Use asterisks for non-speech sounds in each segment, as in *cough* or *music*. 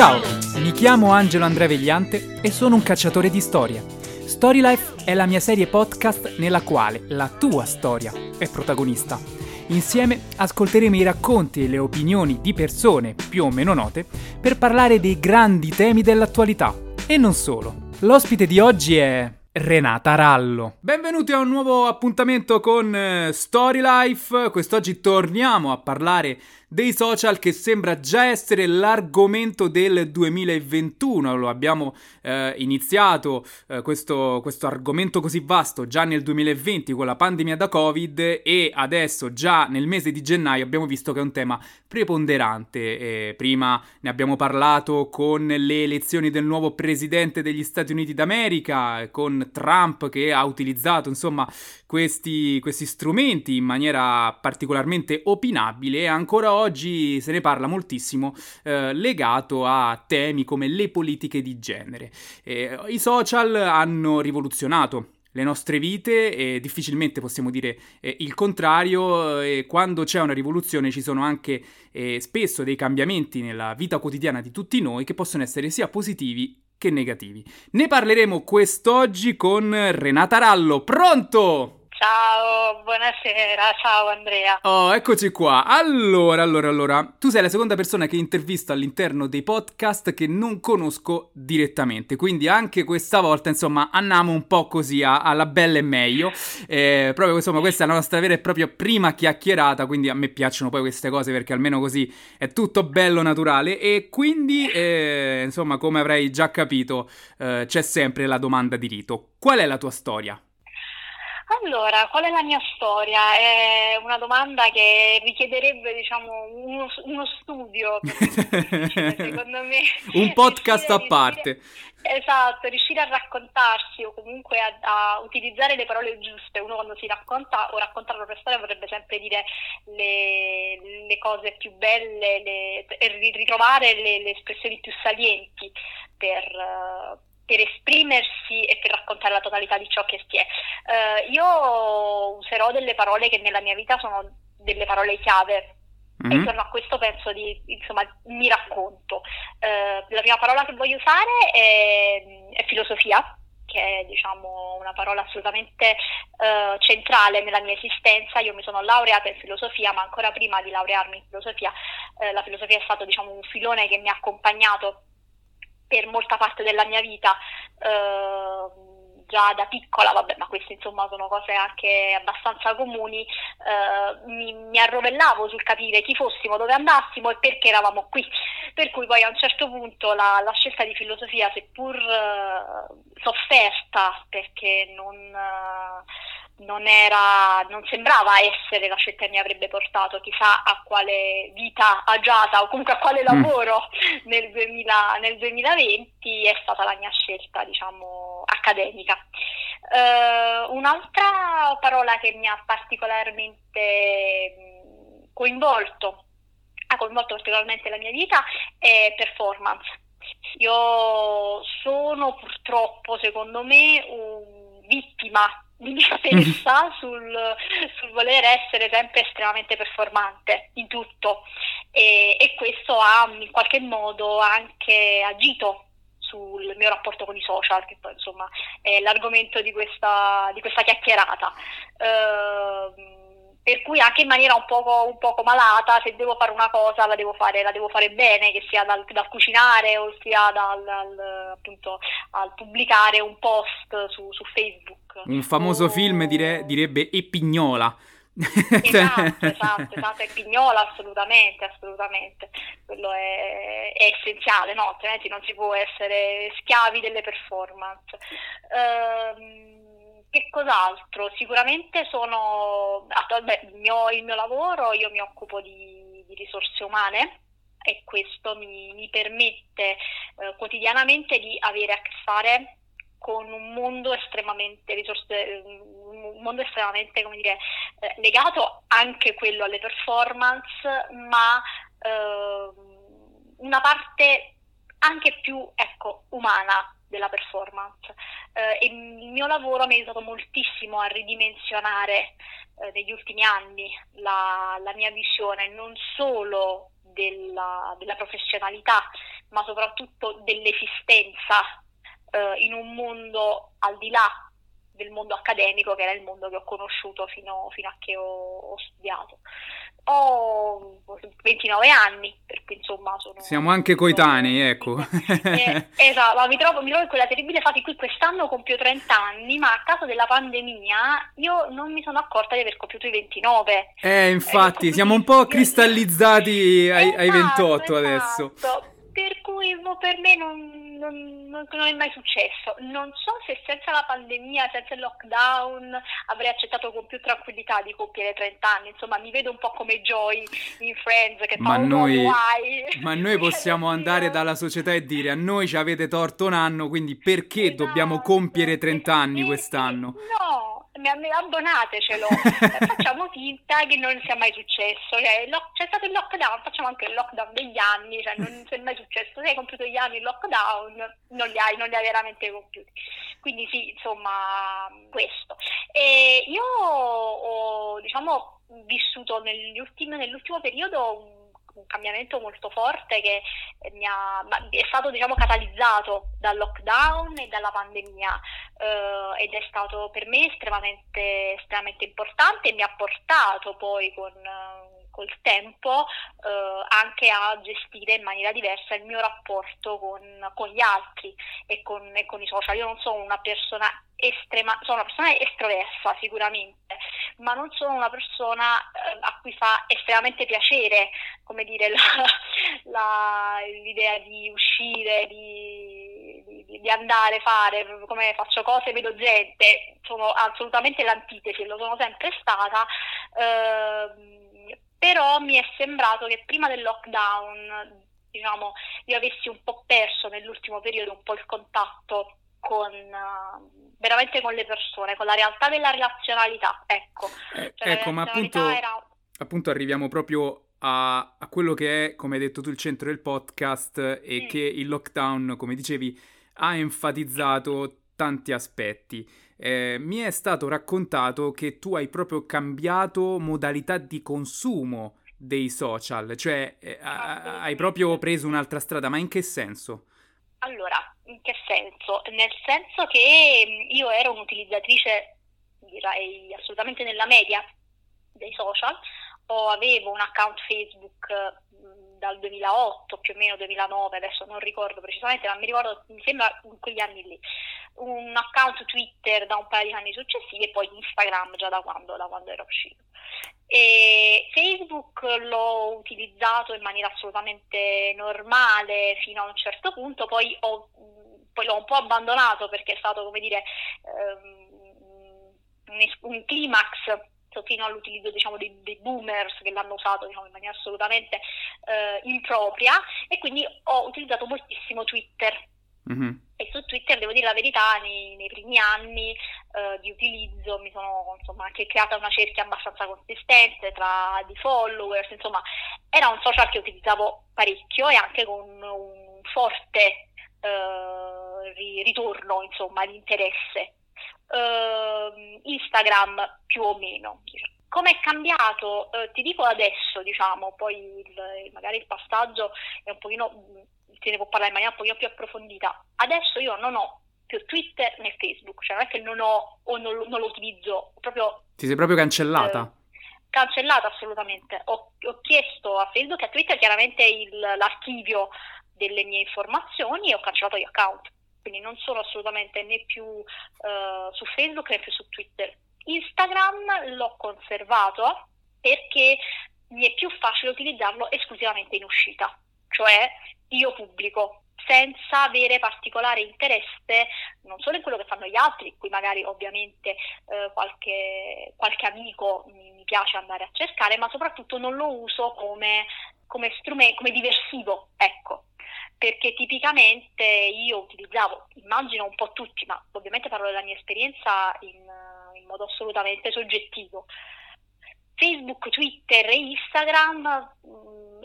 Ciao, mi chiamo Angelo Andrea Vegliante e sono un cacciatore di storie. Storylife è la mia serie podcast nella quale la tua storia è protagonista. Insieme ascolteremo i racconti e le opinioni di persone più o meno note per parlare dei grandi temi dell'attualità. E non solo. L'ospite di oggi è Renata Rallo. Benvenuti a un nuovo appuntamento con eh, Storylife. Quest'oggi torniamo a parlare dei social che sembra già essere l'argomento del 2021. Lo abbiamo eh, iniziato eh, questo, questo argomento così vasto già nel 2020 con la pandemia da Covid e adesso già nel mese di gennaio abbiamo visto che è un tema preponderante. Eh, prima ne abbiamo parlato con le elezioni del nuovo presidente degli Stati Uniti d'America, con Trump che ha utilizzato insomma questi, questi strumenti in maniera particolarmente opinabile e ancora oggi se ne parla moltissimo eh, legato a temi come le politiche di genere. Eh, I social hanno rivoluzionato le nostre vite e difficilmente possiamo dire eh, il contrario e quando c'è una rivoluzione ci sono anche eh, spesso dei cambiamenti nella vita quotidiana di tutti noi che possono essere sia positivi che negativi. Ne parleremo quest'oggi con Renata Rallo. Pronto? Ciao, buonasera, ciao Andrea. Oh, eccoci qua. Allora, allora, allora, tu sei la seconda persona che intervisto all'interno dei podcast che non conosco direttamente, quindi anche questa volta, insomma, andiamo un po' così a, alla bella e meglio. Eh, proprio, insomma, questa è la nostra vera e propria prima chiacchierata, quindi a me piacciono poi queste cose perché almeno così è tutto bello naturale e quindi, eh, insomma, come avrai già capito, eh, c'è sempre la domanda di rito. Qual è la tua storia? Allora, qual è la mia storia? È una domanda che richiederebbe, diciamo, uno, uno studio, *laughs* secondo me. Un podcast a parte. Riuscire, esatto, riuscire a raccontarsi o comunque a, a, utilizzare le parole giuste. Uno quando si racconta o racconta la propria storia vorrebbe sempre dire le, le cose più belle le, e ritrovare le, le, espressioni più salienti per per esprimersi e per raccontare la totalità di ciò che si è. Uh, io userò delle parole che nella mia vita sono delle parole chiave Mm-hmm. E intorno a questo penso di, insomma, mi racconto. Uh, la prima parola che voglio usare è, è filosofia, che è diciamo, una parola assolutamente uh, centrale nella mia esistenza. Io mi sono laureata in filosofia, ma ancora prima di laurearmi in filosofia, uh, la filosofia è stato diciamo, un filone che mi ha accompagnato per molta parte della mia vita. Uh, già da piccola, vabbè, ma queste insomma sono cose anche abbastanza comuni, eh, mi, mi, arrovellavo sul capire chi fossimo, dove andassimo e perché eravamo qui. Per cui poi a un certo punto la, la scelta di filosofia, seppur eh, sofferta, perché non... Non, era, non sembrava essere la scelta che mi avrebbe portato chissà a quale vita agiata o comunque a quale mm. lavoro mm. nel, 2000, nel, 2020 è stata la mia scelta diciamo accademica. Uh, un'altra parola che mi ha particolarmente mm, coinvolto, ha coinvolto particolarmente la mia vita è performance. Io sono purtroppo, secondo me, un vittima di me stessa sul, sul, voler essere sempre estremamente performante in tutto e, e, questo ha in qualche modo anche agito sul mio rapporto con i social, che poi insomma è l'argomento di questa, di questa chiacchierata. Uh, per cui anche in maniera un poco, un poco, malata, se devo fare una cosa la devo fare, la devo fare bene, che sia dal, dal cucinare o sia dal, dal, appunto, al pubblicare un post su, su Facebook. Un famoso o... film dire, direbbe Epignola. *laughs* Esatto, esatto, esatto, è pignola assolutamente, assolutamente, quello è, è essenziale, no? altrimenti non si può essere schiavi delle performance. Um, che cos'altro? Sicuramente sono, beh, il, mio, il, mio, lavoro, io mi occupo di, di risorse umane e questo mi, mi permette eh, quotidianamente di avere a che fare con un mondo estremamente, risorse, un mondo estremamente dire, eh, legato anche quello alle performance, ma eh, una parte anche più ecco, umana della performance. Eh, il mio lavoro mi ha aiutato moltissimo a ridimensionare eh, negli ultimi anni la, la, mia visione non solo della, della professionalità, ma soprattutto dell'esistenza eh, in un mondo al di là del mondo accademico, che era il mondo che ho conosciuto fino, fino a che ho, ho, studiato. Ho 29 anni, per cui insomma sono... Siamo anche coetanei, ecco. eh, esatto, ma mi trovo, mi trovo in quella terribile fase in cui quest'anno compio 30 anni, ma a causa della pandemia io non mi sono accorta di aver compiuto i 29. Eh, infatti, eh, siamo un po' *laughs* cristallizzati ai, ai 28 esatto, adesso. Per cui per me non, non, non, non, è mai successo. Non so se senza la pandemia, senza il lockdown, avrei accettato con più tranquillità di compiere 30 anni. Insomma, mi vedo un po' come Joy in Friends che ma fa noi, ma noi *laughs* possiamo andare dalla società e dire a noi ci avete torto un anno, quindi perché esatto, dobbiamo compiere 30 anni quest'anno? No, abbonatecelo, *laughs* facciamo finta che non sia mai successo, cioè, lo- c'è stato il lockdown, facciamo anche il lockdown degli anni, cioè non è mai successo, se hai compiuto gli anni il lockdown non li hai, non li hai veramente compiuti. Quindi sì, insomma, questo. E io ho, diciamo, vissuto ultimi, nell'ultimo periodo un un cambiamento molto forte che eh, ha, è stato diciamo, catalizzato dal lockdown e dalla pandemia eh, ed è stato per me estremamente, estremamente importante e mi ha portato poi con col tempo eh, anche a gestire in maniera diversa il mio rapporto con, con gli altri e con, e con, i social. Io non sono una persona estrema, sono una persona estroversa sicuramente, ma non sono una persona eh, a cui fa estremamente piacere, come dire, la, *laughs* la, l'idea di uscire, di, di, di andare fare, come faccio cose, vedo gente, sono assolutamente l'antitesi, lo sono sempre stata. Eh, però mi è sembrato che prima del lockdown, diciamo, io avessi un po' perso nell'ultimo periodo un po' il contatto con uh, veramente con le persone, con la realtà della relazionalità, ecco. Eh, cioè, ecco, ma appunto, era... appunto arriviamo proprio a, a, quello che è, come hai detto tu, il centro del podcast e mm. che il lockdown, come dicevi, ha enfatizzato tanti aspetti. Eh, mi è stato raccontato che tu hai proprio cambiato modalità di consumo dei social, cioè eh, hai proprio preso un'altra strada, ma in che senso? Allora, in che senso? Nel senso che mm, io ero un'utilizzatrice, direi assolutamente nella media dei social, o avevo un account Facebook mm, dal 2008 più o meno 2009, adesso non ricordo precisamente, ma mi ricordo, mi sembra in quegli anni lì un account Twitter da un paio di anni successivi e poi Instagram già da quando, da quando era uscito. E Facebook l'ho utilizzato in maniera assolutamente normale fino a un certo punto, poi, ho, poi l'ho un po' abbandonato perché è stato, come dire, um, un, un climax fino all'utilizzo diciamo, dei, dei, boomers che l'hanno usato diciamo, in maniera assolutamente eh, impropria e quindi ho utilizzato moltissimo Twitter Mm-hmm. E su Twitter, devo dire la verità, nei, nei primi anni eh, di utilizzo mi sono insomma, anche creata una cerchia abbastanza consistente tra di followers, insomma era un social che utilizzavo parecchio e anche con un forte eh, ritorno insomma, di interesse. Uh, Instagram più o meno. Come è cambiato? Uh, ti dico adesso, diciamo, poi il, magari il passaggio è un pochino se ne può parlare in maniera un pochino più approfondita. Adesso io non ho più Twitter né Facebook, cioè non è che non ho o non, non lo utilizzo, proprio... Ti sei proprio cancellata? Eh, cancellata assolutamente. Ho, ho, chiesto a Facebook e a Twitter chiaramente il, l'archivio delle mie informazioni e ho cancellato gli account. Quindi non sono assolutamente né più uh, su Facebook né più su Twitter. Instagram l'ho conservato perché mi è più facile utilizzarlo esclusivamente in uscita, cioè io pubblico senza avere particolare interesse non solo in quello che fanno gli altri, qui magari ovviamente eh, qualche, qualche, amico mi, mi, piace andare a cercare, ma soprattutto non lo uso come, come strumento, come diversivo, ecco. Perché tipicamente io utilizzavo, immagino un po' tutti, ma ovviamente parlo della mia esperienza in, in modo assolutamente soggettivo. Facebook, Twitter e Instagram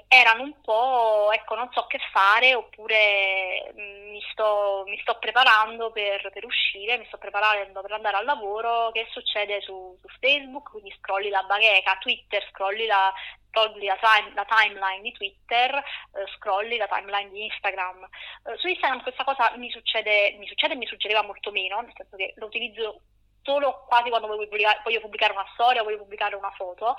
erano un po', ecco, non so che fare, oppure mm, mi sto, mi sto preparando per, per, uscire, mi sto preparando per andare al lavoro, che succede su, su Facebook, quindi scrolli la bacheca, Twitter, scrolli la, togli la, time, la timeline di Twitter, eh, scrolli la timeline di Instagram. Eh, su Instagram questa cosa mi succede, mi succede mi succedeva molto meno, nel senso che lo utilizzo solo quasi quando voglio pubblicare, voglio pubblicare una storia, voglio pubblicare una foto,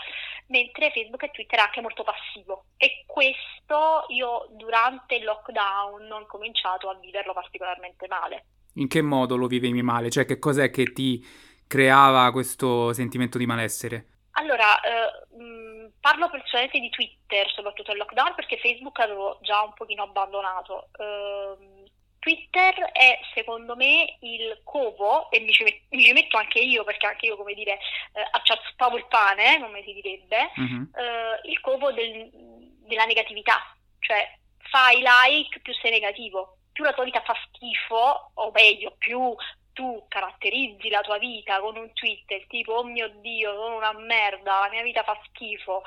mentre Facebook e Twitter è anche molto passivo e questo io durante il lockdown ho cominciato a viverlo particolarmente male. In che modo lo vivevi male? Cioè che cos'è che ti creava questo sentimento di malessere? Allora, eh, mh, parlo personalmente di Twitter, soprattutto il lockdown, perché Facebook avevo già un pochino abbandonato. Eh, Twitter è secondo me il covo, e mi ci, met- mi ci, metto anche io, perché anche io, come dire, eh, acciaspavo il pane, come si direbbe, uh-huh. eh, il covo del, della negatività. Cioè, fai like più sei negativo, più la tua vita fa schifo, o meglio, più tu caratterizzi la tua vita con un tweet tipo oh mio dio sono una merda, la mia vita fa schifo,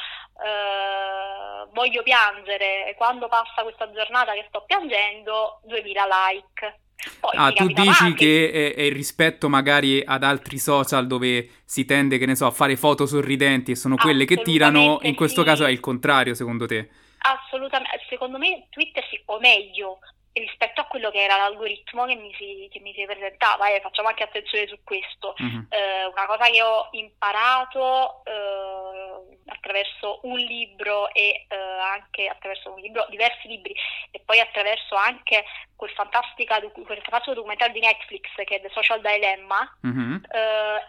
eh, voglio piangere, quando passa questa giornata che sto piangendo 2000 like. Poi ah, tu dici avanti. che è, è, rispetto magari ad altri social dove si tende, che ne so, a fare foto sorridenti e sono quelle che tirano, in questo sì. caso è il contrario secondo te? Assolutamente, secondo me Twitter sì, o meglio, rispetto a quello che era l'algoritmo che mi si, che mi si presentava e eh, facciamo anche attenzione su questo. Uh-huh. Eh, una cosa che ho imparato eh, attraverso un libro e eh, anche attraverso un libro, diversi libri e poi attraverso anche quel, quel fantastico documentario di Netflix che è The Social Dilemma uh-huh.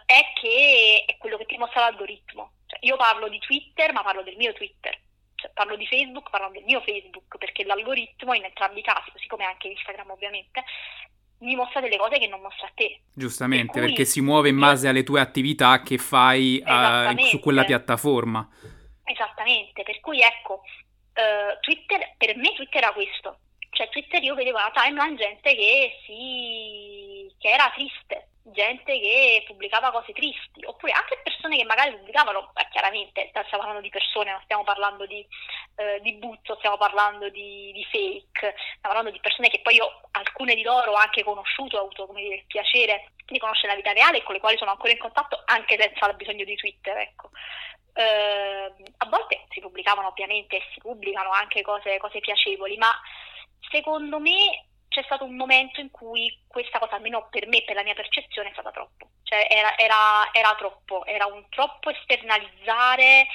è che è quello che ti mostra l'algoritmo. Cioè, io parlo di Twitter ma parlo del mio Twitter cioè, parlo di Facebook, parlo del mio Facebook, perché l'algoritmo in entrambi i casi, così come anche Instagram ovviamente, mi mostra delle cose che non mostra a te. Giustamente, per perché si muove in base alle tue attività che fai uh, su quella piattaforma. Esattamente, per cui ecco, uh, Twitter, per me Twitter era questo. Cioè Twitter io vedevo la timeline gente che si... che era triste, gente che pubblicava cose tristi, oppure anche persone che magari pubblicavano, eh, chiaramente stiamo parlando di persone, non stiamo parlando di, eh, di buzzo, stiamo parlando di, di, fake, stiamo parlando di persone che poi io, alcune di loro ho anche conosciuto, ho avuto dire, il piacere di conoscere la vita reale e con le quali sono ancora in contatto anche senza il bisogno di Twitter, ecco. Eh, a volte si pubblicavano ovviamente e si pubblicano anche cose, cose piacevoli, ma secondo me c'è stato un momento in cui questa cosa, almeno per me, per la mia percezione, è stata troppo. Cioè era, era, era troppo, era un troppo esternalizzare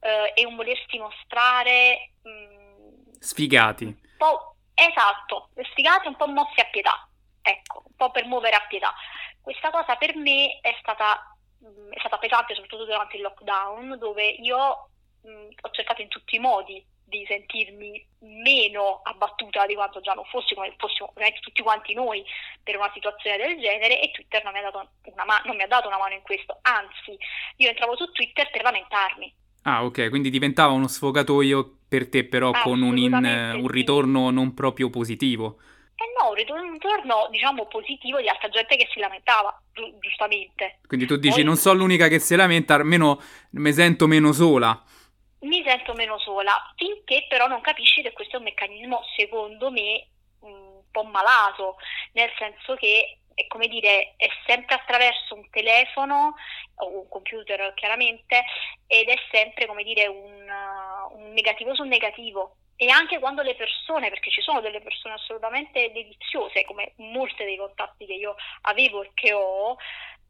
eh, e un volersi mostrare... Mh, mm, Sfigati. Un po', esatto, sfigati un po' mossi a pietà, ecco, un po' per muovere a pietà. Questa cosa per me è stata, mh, mm, è stata pesante, soprattutto durante il lockdown, dove io mh, mm, ho cercato in tutti i modi di sentirmi meno abbattuta di quanto già non fossi, come fossimo tutti quanti noi per una situazione del genere e Twitter non mi, ma- non mi ha dato una mano in questo, anzi io entravo su Twitter per lamentarmi. Ah ok, quindi diventava uno sfogatoio per te però con un, in, un ritorno sì. non proprio positivo. Eh no, un ritorno, diciamo positivo di altra gente che si lamentava, gi- giustamente. Quindi tu dici Poi... non sono l'unica che si lamenta, almeno mi sento meno sola mi sento meno sola, finché però non capisci che questo è un meccanismo, secondo me, un po' malato, nel senso che è come dire, è sempre attraverso un telefono o un computer chiaramente ed è sempre come dire un, un negativo su negativo. E anche quando le persone, perché ci sono delle persone assolutamente deliziose come molte dei contatti che io avevo e che ho,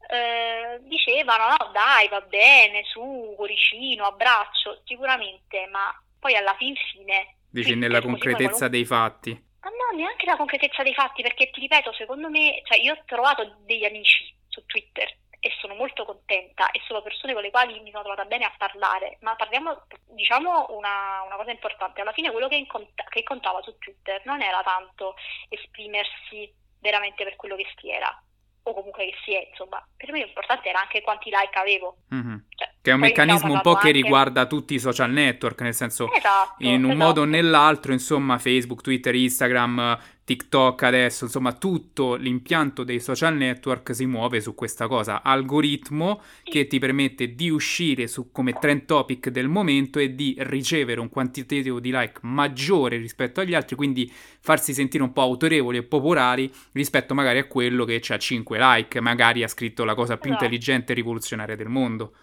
eh, dicevano no dai va bene su cuoricino abbraccio sicuramente ma poi alla fin fine dici nella concretezza dei fatti. Ma no neanche la concretezza dei fatti perché ti ripeto secondo me cioè io ho trovato degli amici su Twitter e sono molto contenta e sono persone con le quali mi sono trovata bene a parlare ma parliamo diciamo una, una cosa importante. Alla fine quello che, inconta- che contava su Twitter non era tanto esprimersi veramente per quello che si era o comunque che si è, insomma, per me l'importante era anche quanti like avevo. Mm-hmm. Cioè, che è un meccanismo un po' che anche... riguarda tutti i social network, nel senso, esatto, in un esatto. modo o nell'altro, insomma, Facebook, Twitter, Instagram, TikTok adesso, insomma, tutto l'impianto dei social network si muove su questa cosa, algoritmo che ti permette di uscire su come trend topic del momento e di ricevere un quantitativo di like maggiore rispetto agli altri, quindi farsi sentire un po' autorevoli e popolari rispetto magari a quello che ha 5 like, magari ha scritto la cosa più esatto. intelligente e rivoluzionaria del mondo.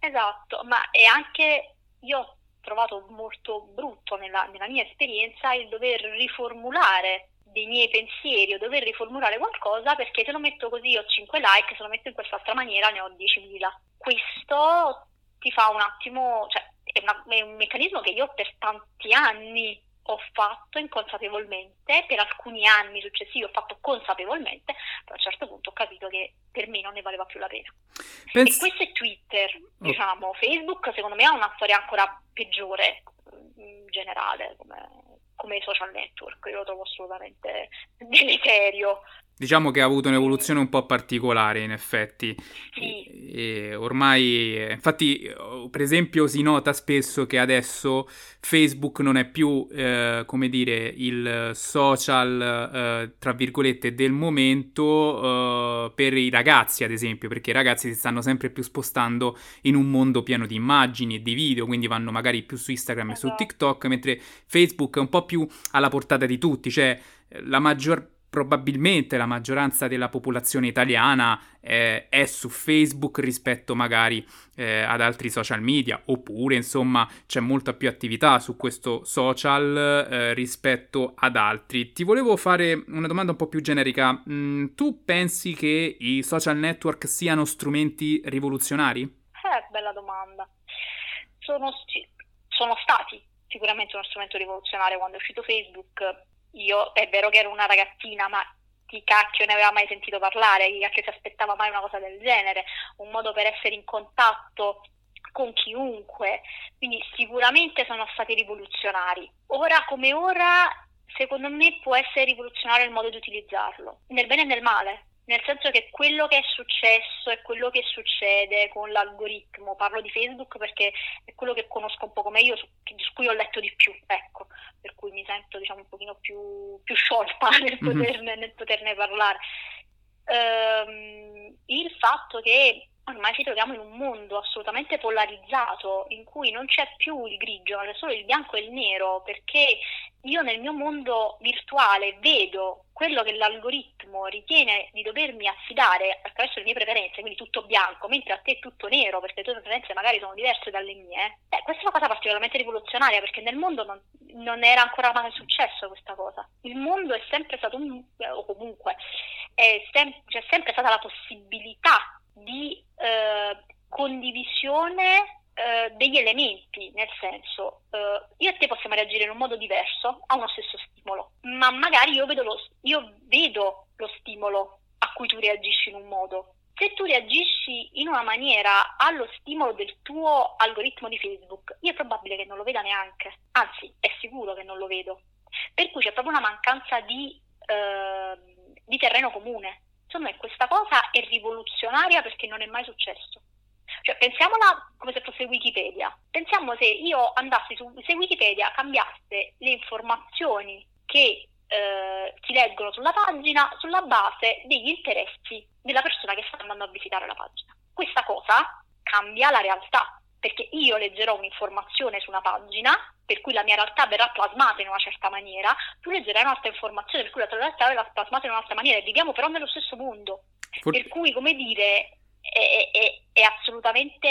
Esatto, ma è anche io trovato molto brutto nella, nella mia esperienza il dover riformulare dei miei pensieri o dover riformulare qualcosa perché se lo metto così ho 5 like, se lo metto in quest'altra maniera ne ho 10.000. Questo ti fa un attimo, cioè è, una, è un meccanismo che io per tanti anni ho fatto inconsapevolmente, per alcuni anni successivi ho fatto consapevolmente, però a un certo punto ho capito che per me non ne valeva più la pena. Pensi... E questo è Twitter, oh. diciamo, oh. Facebook secondo me ha una storia ancora peggiore in generale come, come social network, io lo trovo assolutamente deleterio. Diciamo che ha avuto un'evoluzione un po' particolare, in effetti. Sì. E, ormai, infatti, per esempio, si nota spesso che adesso Facebook non è più, eh, come dire, il social, eh, tra virgolette, del momento eh, per i ragazzi, ad esempio, perché i ragazzi si stanno sempre più spostando in un mondo pieno di immagini e di video, quindi vanno magari più su Instagram e su esatto. TikTok, mentre Facebook è un po' più alla portata di tutti, cioè la maggior probabilmente la maggioranza della popolazione italiana eh, è su Facebook rispetto magari eh, ad altri social media, oppure insomma c'è molta più attività su questo social eh, rispetto ad altri. Ti volevo fare una domanda un po' più generica. Mm, tu pensi che i social network siano strumenti rivoluzionari? Eh, bella domanda. Sono, sono stati sicuramente uno strumento rivoluzionario quando è uscito Facebook io è vero che ero una ragazzina, ma chi cacchio ne aveva mai sentito parlare, chi cacchio si aspettava mai una cosa del genere, un modo per essere in contatto con chiunque, quindi sicuramente sono stati rivoluzionari. Ora come ora, secondo me può essere rivoluzionario il modo di utilizzarlo, nel bene e nel male, nel senso che quello che è successo e quello che succede con l'algoritmo, parlo di Facebook perché è quello che conosco un poco meglio, su, su cui ho letto di più, ecco, per cui mi sento diciamo un pochino più, più sciolta *laughs* nel mhm. poterne, nel poterne parlare. Ehm, il fatto che ormai ci troviamo in un mondo assolutamente polarizzato in cui non c'è più il grigio, ma c'è solo il bianco e il nero, perché io nel mio mondo virtuale vedo quello che l'algoritmo ritiene di dovermi affidare attraverso le mie preferenze, quindi tutto bianco, mentre a te è tutto nero perché le tue preferenze magari sono diverse dalle mie, eh, questa è una cosa particolarmente rivoluzionaria perché nel mondo non, non era ancora mai successo questa cosa. Il mondo è sempre stato un, o comunque sem- c'è sempre stata la possibilità di eh, condivisione eh, degli elementi, nel senso eh, io e te possiamo reagire in un modo diverso a uno stesso stimolo, ma magari io vedo, lo, io vedo lo stimolo a cui tu reagisci in un modo. Se tu reagisci in una maniera allo stimolo del tuo algoritmo di Facebook, io è probabile che non lo veda neanche, anzi è sicuro che non lo vedo. Per cui c'è proprio una mancanza di, eh, di terreno comune secondo me questa cosa è rivoluzionaria perché non è mai successo. Cioè, pensiamola come se fosse Wikipedia. Pensiamo se io andassi su se Wikipedia cambiasse le informazioni che eh, si leggono sulla pagina sulla base degli interessi della persona che sta andando a visitare la pagina. Questa cosa cambia la realtà, perché io leggerò un'informazione su una pagina per cui la mia realtà verrà plasmata in una certa maniera, tu leggerai un'altra informazione per cui la tua realtà verrà plasmata in un'altra maniera e viviamo però nello stesso mondo. For... Per cui, come dire, è, è, è assolutamente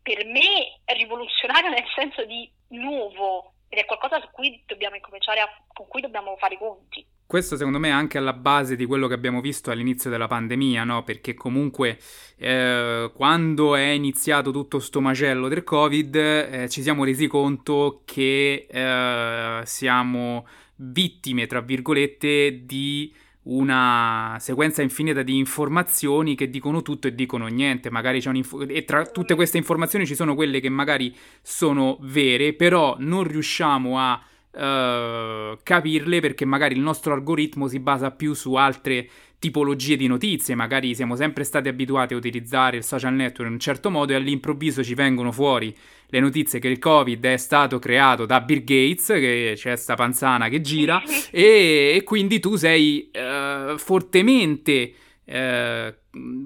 per me rivoluzionario nel senso di nuovo ed è qualcosa su cui dobbiamo incominciare a, con cui dobbiamo fare i conti. Questo secondo me è anche alla base di quello che abbiamo visto all'inizio della pandemia, no? Perché comunque eh, quando è iniziato tutto sto macello del Covid eh, ci siamo resi conto che eh, siamo vittime, tra virgolette, di una sequenza infinita di informazioni che dicono tutto e dicono niente. Magari c'è un'info- e tra tutte queste informazioni ci sono quelle che magari sono vere, però non riusciamo a uh, capirle perché magari il nostro algoritmo si basa più su altre tipologie di notizie, magari siamo sempre stati abituati a utilizzare il social network in un certo modo e all'improvviso ci vengono fuori le notizie che il Covid è stato creato da Bill Gates, che c'è sta panzana che gira, *laughs* e, e quindi tu sei uh, fortemente uh,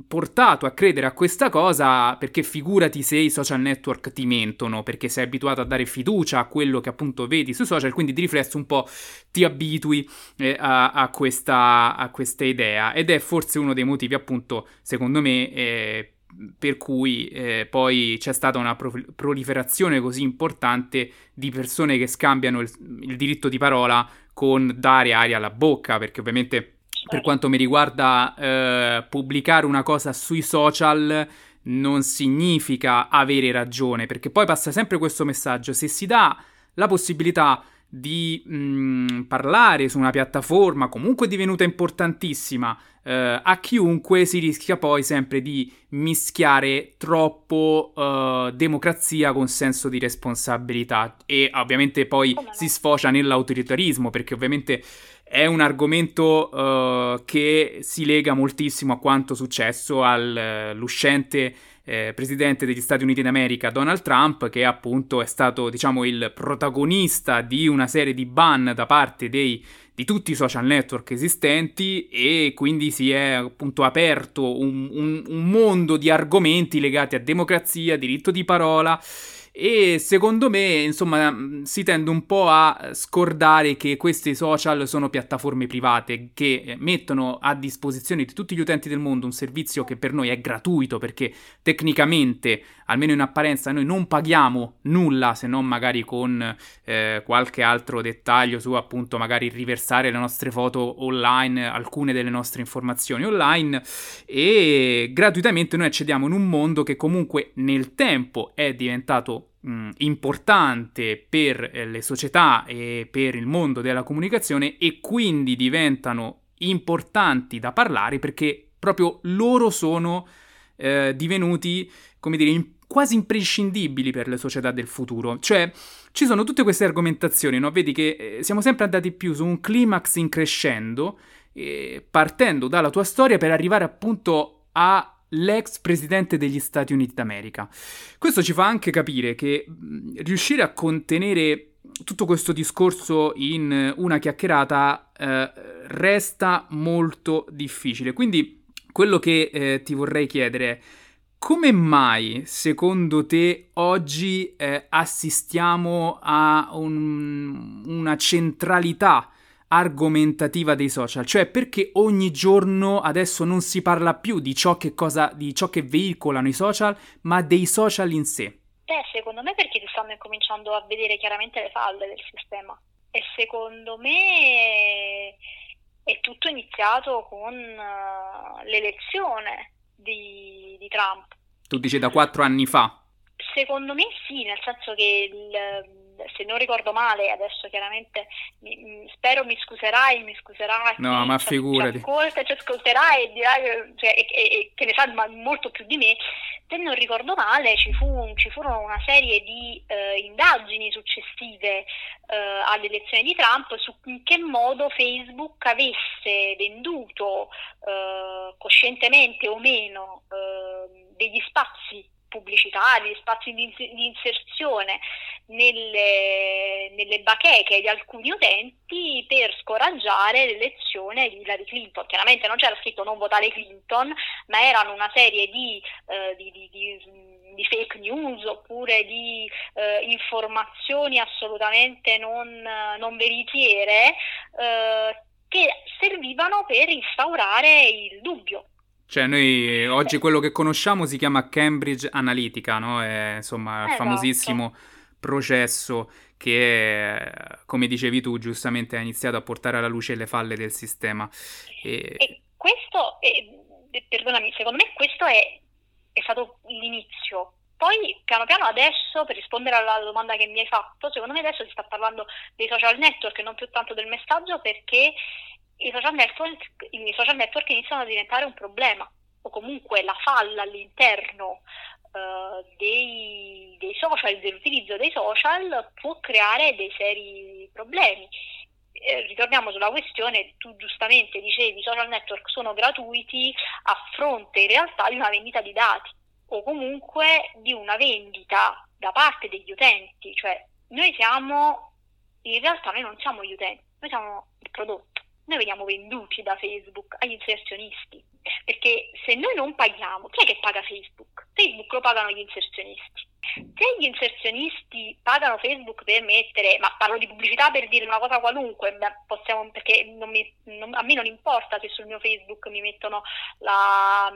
portato a credere a questa cosa perché figurati se i social network ti mentono, perché sei abituato a dare fiducia a quello che appunto vedi sui social, quindi di riflesso un po' ti abitui eh, a, a, questa, a, questa, idea. Ed è forse uno dei motivi appunto secondo me eh, per cui eh, poi c'è stata una pro- proliferazione così importante di persone che scambiano il, il, diritto di parola con dare aria alla bocca, perché ovviamente per quanto mi riguarda eh, pubblicare una cosa sui social non significa avere ragione, perché poi passa sempre questo messaggio, se si dà la possibilità di mh, mm, parlare su una piattaforma comunque divenuta importantissima eh, a chiunque si rischia poi sempre di mischiare troppo eh, democrazia con senso di responsabilità. E ovviamente poi si sfocia nell'autoritarismo perché ovviamente è un argomento uh, che si lega moltissimo a quanto successo all'uscente eh, presidente degli Stati Uniti d'America, Donald Trump, che appunto è stato, diciamo, il protagonista di una serie di ban da parte dei, di tutti i social network esistenti e quindi si è appunto aperto un, un, un mondo di argomenti legati a democrazia, diritto di parola e secondo me, insomma, si tende un po' a scordare che questi social sono piattaforme private che mettono a disposizione di tutti gli utenti del mondo un servizio che per noi è gratuito perché tecnicamente, almeno in apparenza, noi non paghiamo nulla se non magari con eh, qualche altro dettaglio su appunto magari riversare le nostre foto online, alcune delle nostre informazioni online. E gratuitamente noi accediamo in un mondo che comunque nel tempo è diventato mh, importante per eh, le società e per il mondo della comunicazione e quindi diventano importanti da parlare perché proprio loro sono eh, divenuti, come dire, in, quasi imprescindibili per le società del futuro. Cioè, ci sono tutte queste argomentazioni, no? Vedi che eh, siamo sempre andati più su un climax in crescendo, eh, partendo dalla tua storia per arrivare appunto a l'ex presidente degli Stati Uniti d'America. Questo ci fa anche capire che riuscire a contenere tutto questo discorso in una chiacchierata eh, resta molto difficile. Quindi quello che eh, ti vorrei chiedere è come mai secondo te oggi eh, assistiamo a un, una centralità argomentativa dei social, cioè perché ogni giorno adesso non si parla più di ciò che, cosa, di ciò che veicolano i social, ma dei social in sé. Beh, secondo me perché si stanno incominciando a vedere chiaramente le falle del sistema e secondo me è tutto iniziato con uh, l'elezione di, di Trump. Tu dici da quattro anni fa? Secondo me sì, nel senso che il, se non ricordo male, adesso chiaramente mi, spero mi scuserai, mi scuserai. No, ma figurati. Ci ascolta, ci ascolterà e dirà cioè, e, e, che ne sa molto più di me. Se non ricordo male, ci, fu, ci furono una serie di eh, indagini successive eh, alle elezioni di Trump su in che modo Facebook avesse venduto eh, coscientemente o meno eh, degli spazi pubblicitari, spazi di, di inserzione nelle, nelle, bacheche di alcuni utenti per scoraggiare l'elezione di Hillary Clinton. Chiaramente non c'era scritto non votare Clinton, ma erano una serie di, eh, di, di di fake news oppure di eh, informazioni assolutamente non, non veritiere eh, che servivano per instaurare il dubbio cioè, noi oggi quello che conosciamo si chiama Cambridge Analytica, no? È insomma il esatto. famosissimo processo che, come dicevi tu, giustamente ha iniziato a portare alla luce le falle del sistema. E, e questo, è, perdonami, secondo me questo è, è stato l'inizio. Poi piano piano adesso, per rispondere alla domanda che mi hai fatto, secondo me adesso si sta parlando dei social network e non più tanto del messaggio perché i social network, i social network iniziano a diventare un problema o comunque la falla all'interno uh, dei, dei, social, dell'utilizzo dei social può creare dei seri problemi. Eh, ritorniamo sulla questione, tu giustamente dicevi i social network sono gratuiti a fronte in realtà di una vendita di dati o comunque di una vendita da parte degli utenti, cioè noi siamo, in realtà noi non siamo gli utenti, noi siamo il prodotto noi veniamo venduti da Facebook agli inserzionisti, perché se noi non paghiamo, chi è che paga Facebook? Facebook lo pagano gli inserzionisti. Se gli inserzionisti pagano Facebook per mettere, ma parlo di pubblicità per dire una cosa qualunque, possiamo, perché non mi, non, a me non importa se sul mio Facebook mi mettono la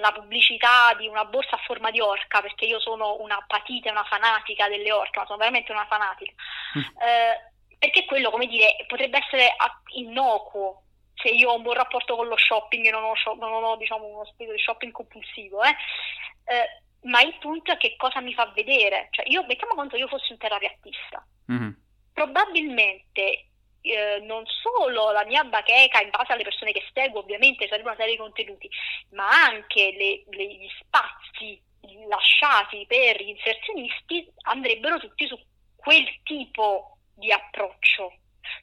la pubblicità di una borsa a forma di orca, perché io sono una patita, una fanatica delle orche, ma sono veramente una fanatica. Mm. Eh, perché quello, come dire, potrebbe essere innocuo, se io ho un buon rapporto con lo shopping e non ho, non ho diciamo, uno spirito di shopping compulsivo, eh? Eh, ma il punto è che cosa mi fa vedere. Cioè, io mettiamo conto io fossi un terrapiattista. Mm-hmm. Probabilmente eh, non solo la mia bacheca in base alle persone che seguo, ovviamente sarebbe una serie di contenuti, ma anche le, le, gli spazi lasciati per gli inserzionisti andrebbero tutti su quel tipo di approccio,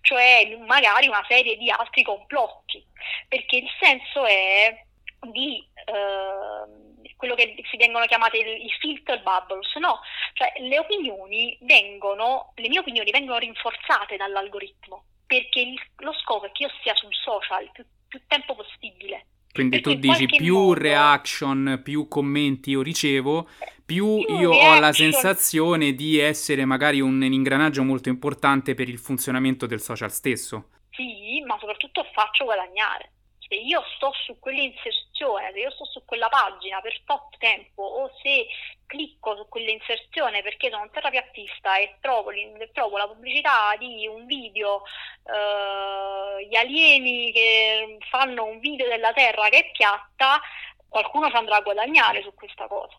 cioè magari una serie di altri complotti, perché il senso è di eh, quello che si vengono chiamate i filter bubbles, no? Cioè le opinioni vengono, le mie opinioni vengono rinforzate dall'algoritmo, perché il, lo scopo è che io sia sul social il più, più tempo possibile. Quindi tu dici più modo, reaction, più commenti io ricevo, più, io ho la sensazione di essere magari un ingranaggio molto importante per il funzionamento del social stesso. Sì, ma soprattutto faccio guadagnare se io sto su quell'inserzione, se io sto su quella pagina per tot tempo o se clicco su quell'inserzione perché sono un terapiattista e trovo, trovo la pubblicità di un video, eh, gli alieni che fanno un video della Terra che è piatta, qualcuno ci andrà a guadagnare su questa cosa.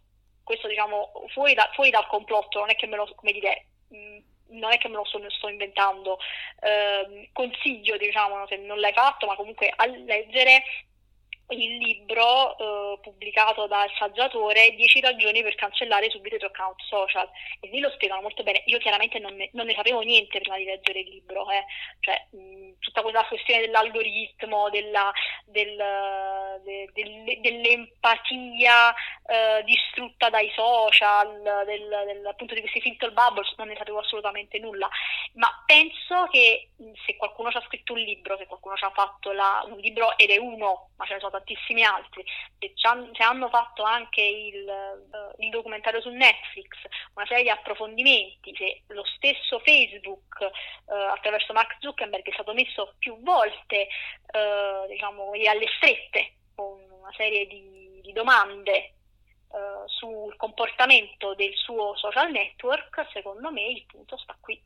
Questo diciamo fuori, da, fuori dal complotto, non è che me lo, come dire, non è che me lo sto, sto inventando, eh, consiglio, diciamo, se non l'hai fatto, ma comunque a leggere il libro eh, pubblicato dal saggiatore 10 ragioni per cancellare subito i tuoi account social. E lì lo spiegano molto bene. Io chiaramente non ne, non ne sapevo niente prima di leggere il libro eh. cioè, mh, tutta quella questione dell'algoritmo della, del, de, de, dell'empatia eh, distrutta dai social del, del, appunto di questi filter bubbles non ne sapevo assolutamente nulla. Ma penso che se qualcuno ci ha scritto un libro se qualcuno ci ha fatto la, un libro ed è uno ma ce ne sono tantissimi altri, che hanno fatto anche il, uh, il, documentario su Netflix, una serie di approfondimenti, che lo stesso Facebook uh, attraverso Mark Zuckerberg è stato messo più volte uh, diciamo, alle strette con una serie di, di domande sul comportamento del suo social network, secondo me il punto sta qui.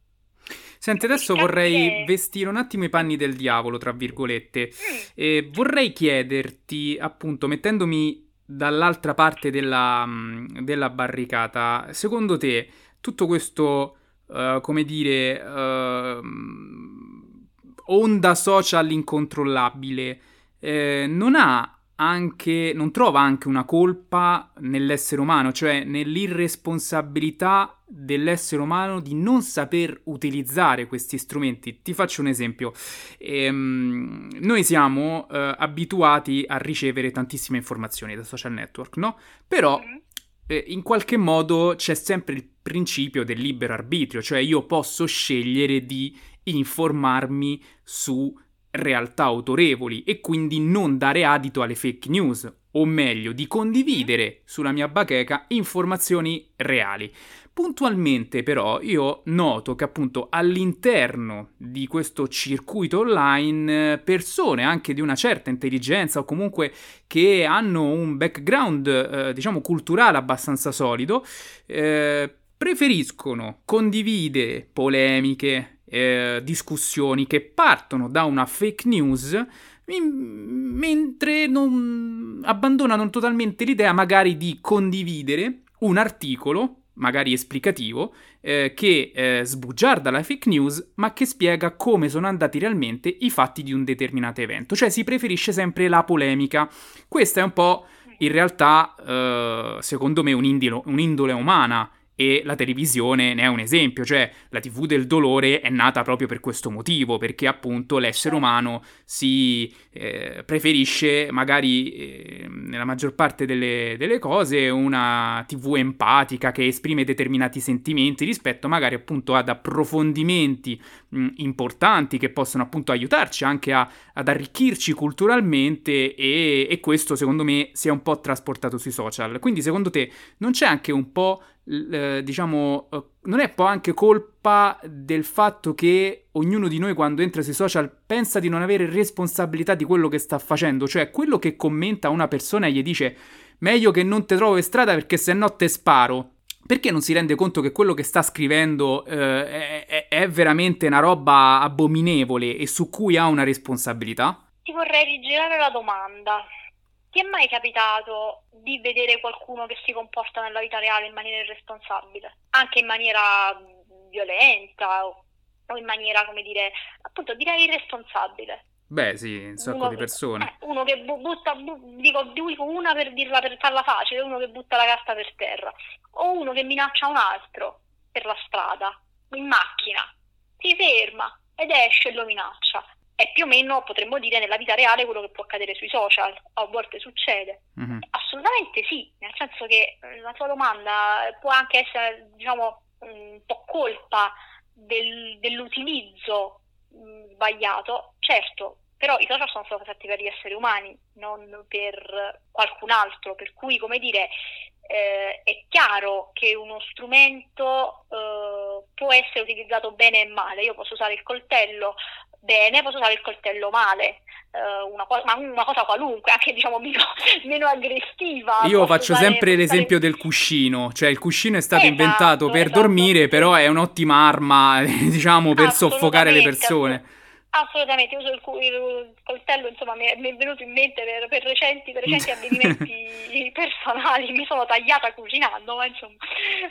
Senti, adesso vorrei vestire un attimo i panni del diavolo, tra virgolette. Mm. E vorrei chiederti, appunto, mettendomi dall'altra parte della, mm, della barricata, secondo te tutto questo, uh, come dire, uh, onda social incontrollabile eh, non ha anche, non trova anche una colpa nell'essere umano, cioè nell'irresponsabilità dell'essere umano di non saper utilizzare questi strumenti. Ti faccio un esempio. Ehm, noi siamo eh, abituati a ricevere tantissime informazioni da social network, no? Però mm-hmm. eh, in qualche modo c'è sempre il principio del libero arbitrio, cioè io posso scegliere di informarmi su realtà autorevoli e quindi non dare adito alle fake news, o meglio, di condividere sulla mia bacheca informazioni reali. Puntualmente però io noto che appunto all'interno di questo circuito online persone anche di una certa intelligenza o comunque che hanno un background eh, diciamo culturale abbastanza solido eh, preferiscono condividere polemiche, eh, discussioni che partono da una fake news mentre non abbandonano totalmente l'idea magari di condividere un articolo magari esplicativo, eh, che eh, sbugiarda la fake news, ma che spiega come sono andati realmente i fatti di un determinato evento. Cioè si preferisce sempre la polemica. Questa è un po', in realtà, eh, secondo me, un'indole, un'indole umana e la televisione ne è un esempio, cioè la TV del dolore è nata proprio per questo motivo, perché appunto l'essere umano si eh, preferisce magari eh, nella maggior parte delle, delle, cose una TV empatica che esprime determinati sentimenti rispetto magari appunto ad approfondimenti mh, importanti che possono appunto aiutarci anche a, ad arricchirci culturalmente e, e questo secondo me si è un po' trasportato sui social. Quindi secondo te non c'è anche un po' eh, diciamo, eh, non è poi anche colpa del fatto che ognuno di noi quando entra sui social pensa di non avere responsabilità di quello che sta facendo, cioè quello che commenta una persona e gli dice meglio che non te trovo in strada perché se no te sparo. Perché non si rende conto che quello che sta scrivendo eh, è, è veramente una roba abominevole e su cui ha una responsabilità? Ti vorrei rigirare la domanda. Ti è mai capitato di vedere qualcuno che si comporta nella vita reale in maniera irresponsabile? Anche in maniera violenta o, in maniera, come dire, appunto direi irresponsabile. Beh, sì, un sacco uno di persone. Eh, uno che butta, bu, dico, dico una per dirla per farla facile, uno che butta la carta per terra, o uno che minaccia un altro per la strada, in macchina, si ferma ed esce e lo minaccia. È più o meno, potremmo dire, nella vita reale quello che può accadere sui social, a volte succede. Mm-hmm. Assolutamente sì, nel senso che eh, la tua domanda può anche essere, diciamo, un po' colpa del, dell'utilizzo sbagliato, certo, però i social sono stati fatti per gli esseri umani, non per qualcun altro, per cui, come dire, eh, è chiaro che uno strumento eh, può essere utilizzato bene e male. Io posso usare il coltello bene, posso usare il coltello male, eh, una, cosa, una, cosa, qualunque, anche diciamo meno, *laughs* meno aggressiva. Io faccio usare, sempre l'esempio del cuscino, cioè il cuscino è stato esatto, inventato per esatto, dormire, però è un'ottima arma, *laughs* diciamo, per soffocare le persone. Assolutamente, uso il, il, coltello, insomma, mi è, mi è, venuto in mente per, per recenti, per recenti *laughs* avvenimenti personali, mi sono tagliata cucinando, ma insomma,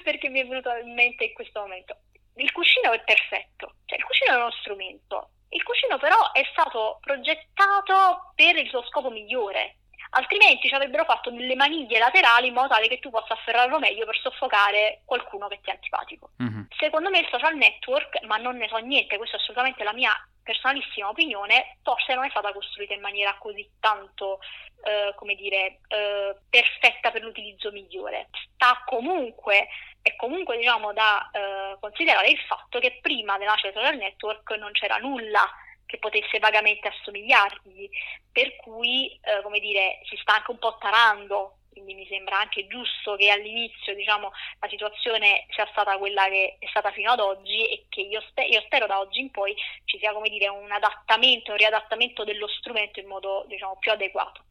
perché mi è venuto in mente in questo momento. Il cuscino è perfetto, cioè il cuscino è uno strumento, il cuscino però è stato progettato per il suo scopo migliore, altrimenti ci avrebbero fatto delle maniglie laterali in modo tale che tu possa afferrarlo meglio per soffocare qualcuno che ti è antipatico. Mm-hmm. Secondo me il social network, ma non ne so niente, questa è assolutamente la mia personalissima opinione, forse non è stata costruita in maniera così tanto, eh, come dire, eh, perfetta per l'utilizzo migliore. Sta comunque, è comunque diciamo da eh, considerare il fatto che prima della social network non c'era nulla che potesse vagamente assomigliargli, per cui, eh, come dire, si sta anche un po' tarando quindi mi sembra anche giusto che all'inizio diciamo, la situazione sia stata quella che è stata fino ad oggi e che io, sper- io spero da oggi in poi ci sia dire, un adattamento, un riadattamento dello strumento in modo diciamo, più adeguato.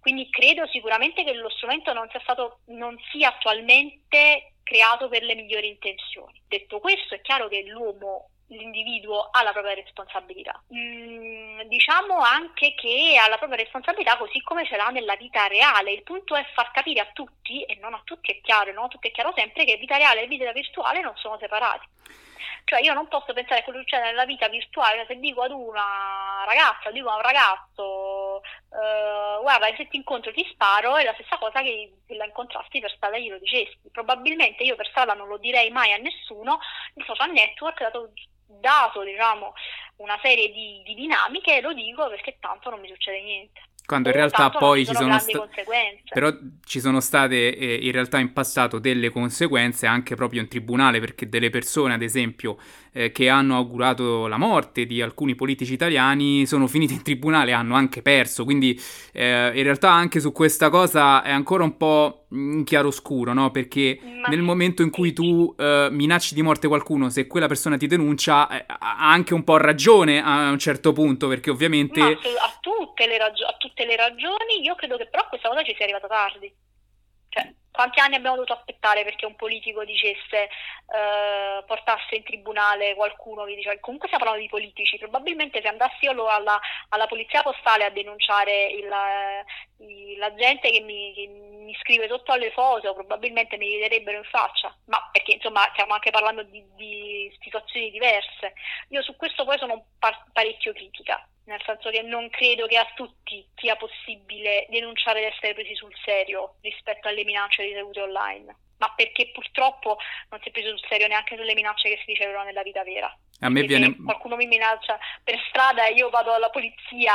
Quindi credo sicuramente che lo strumento non sia, stato, non sia attualmente creato per le migliori intenzioni. Detto questo, è chiaro che l'uomo l'individuo ha la propria responsabilità. Mm, diciamo anche che ha la propria responsabilità così come ce l'ha nella vita reale. Il punto è far capire a tutti, e non a tutti è chiaro, non a tutti è chiaro sempre, che vita reale e vita virtuale non sono separati. Cioè io non posso pensare a quello che succede nella vita virtuale, se dico ad una ragazza, dico a un ragazzo, uh, guarda se ti incontro ti sparo, è la stessa cosa che se la incontrasti per strada glielo dicessi. Probabilmente io per strada non lo direi mai a nessuno, il social network, dato dato diciamo, una serie di, di dinamiche, lo dico perché tanto non mi succede niente. Quando in realtà poi ci sono, sono state però ci sono state eh, in realtà in passato delle conseguenze anche proprio in tribunale perché delle persone ad esempio eh, che hanno augurato la morte di alcuni politici italiani sono finite in tribunale e hanno anche perso quindi eh, in realtà anche su questa cosa è ancora un po' in chiaroscuro no? perché Ma nel momento in cui tu eh, minacci di morte qualcuno se quella persona ti denuncia eh, ha anche un po' ragione a un certo punto perché ovviamente Ma a tutte le ragioni tutte le ragioni, io credo che però questa cosa ci sia arrivata tardi. Quanti anni abbiamo dovuto aspettare perché un politico dicesse, eh, portasse in tribunale qualcuno che diceva, comunque stiamo parlando di politici, probabilmente se andassi io alla, alla polizia postale a denunciare il, la gente che mi, che mi, scrive sotto alle foto, probabilmente mi riderebbero in faccia, ma perché insomma stiamo anche parlando di, di situazioni diverse. Io su questo poi sono par- parecchio critica nel senso che non credo che a tutti sia possibile denunciare di essere presi sul serio rispetto alle minacce ricevute online, ma perché purtroppo non si è preso sul serio neanche sulle minacce che si ricevono nella vita vera. A me viene... qualcuno mi minaccia per strada e io vado alla polizia,